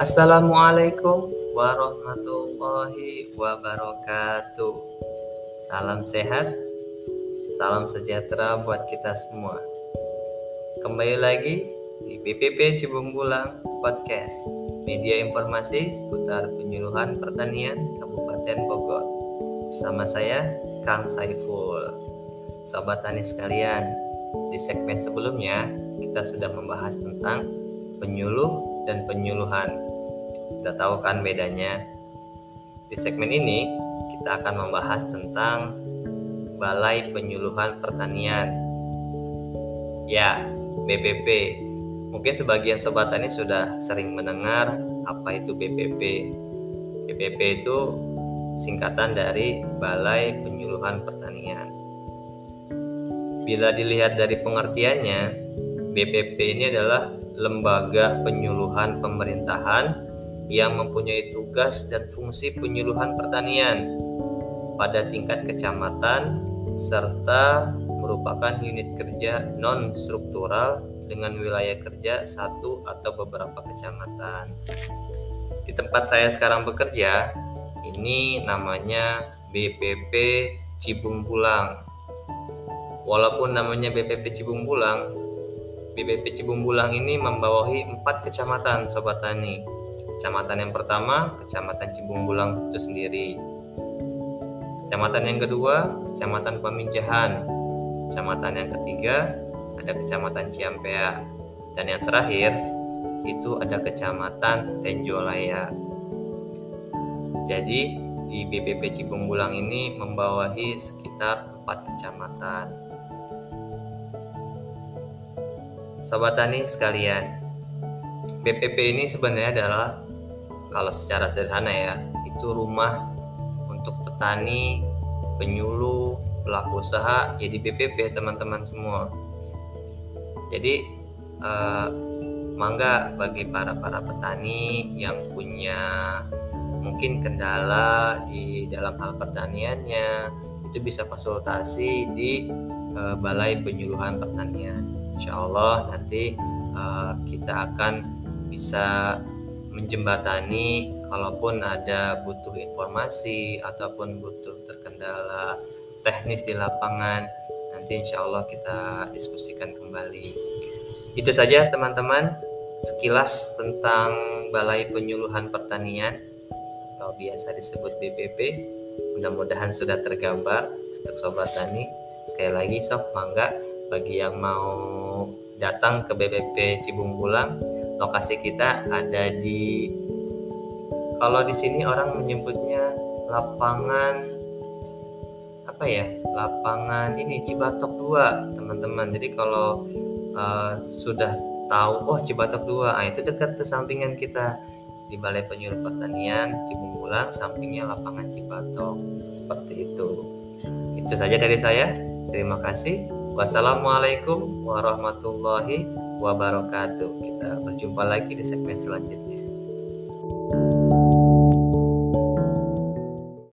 Assalamualaikum warahmatullahi wabarakatuh. Salam sehat, salam sejahtera buat kita semua. Kembali lagi di BPP Cibungbulang Podcast, media informasi seputar penyuluhan pertanian Kabupaten Bogor. Bersama saya, Kang Saiful. Sobat tani sekalian, di segmen sebelumnya kita sudah membahas tentang penyuluh dan penyuluhan sudah tahu kan bedanya? Di segmen ini kita akan membahas tentang Balai Penyuluhan Pertanian. Ya, BPP. Mungkin sebagian sobat tani sudah sering mendengar apa itu BPP. BPP itu singkatan dari Balai Penyuluhan Pertanian. Bila dilihat dari pengertiannya, BPP ini adalah lembaga penyuluhan pemerintahan yang mempunyai tugas dan fungsi penyuluhan pertanian pada tingkat kecamatan serta merupakan unit kerja non struktural dengan wilayah kerja satu atau beberapa kecamatan. Di tempat saya sekarang bekerja, ini namanya BPP Cibung Bulang. Walaupun namanya BPP Cibung Bulang, BPP Cibung Bulang ini membawahi empat kecamatan Sobat Tani Kecamatan yang pertama, Kecamatan Cibung Bulang itu sendiri. Kecamatan yang kedua, Kecamatan Peminjahan. Kecamatan yang ketiga, ada Kecamatan Ciampea. Dan yang terakhir, itu ada Kecamatan Tenjolaya. Jadi, di BPP Cibung Bulang ini membawahi sekitar 4 kecamatan. Sobat Tani sekalian, BPP ini sebenarnya adalah kalau secara sederhana ya itu rumah untuk petani penyuluh pelaku usaha ya di BPP teman-teman semua. Jadi eh, mangga bagi para para petani yang punya mungkin kendala di dalam hal pertaniannya itu bisa konsultasi di eh, Balai Penyuluhan Pertanian. Insya Allah nanti eh, kita akan bisa menjembatani kalaupun ada butuh informasi ataupun butuh terkendala teknis di lapangan nanti insya Allah kita diskusikan kembali. Itu saja teman-teman. Sekilas tentang Balai Penyuluhan Pertanian atau biasa disebut BPP mudah-mudahan sudah tergambar untuk sobat tani. Sekali lagi sob mangga bagi yang mau datang ke BPP Cibung Bulang lokasi kita ada di kalau di sini orang menyebutnya lapangan apa ya lapangan ini Cibatok 2 teman-teman. Jadi kalau uh, sudah tahu oh Cibatok 2 nah, itu dekat ke sampingan kita. Di Balai Penyuluh Pertanian Cibungbulang sampingnya lapangan Cibatok. Seperti itu. Itu saja dari saya. Terima kasih. Wassalamualaikum warahmatullahi wabarakatuh. Kita berjumpa lagi di segmen selanjutnya.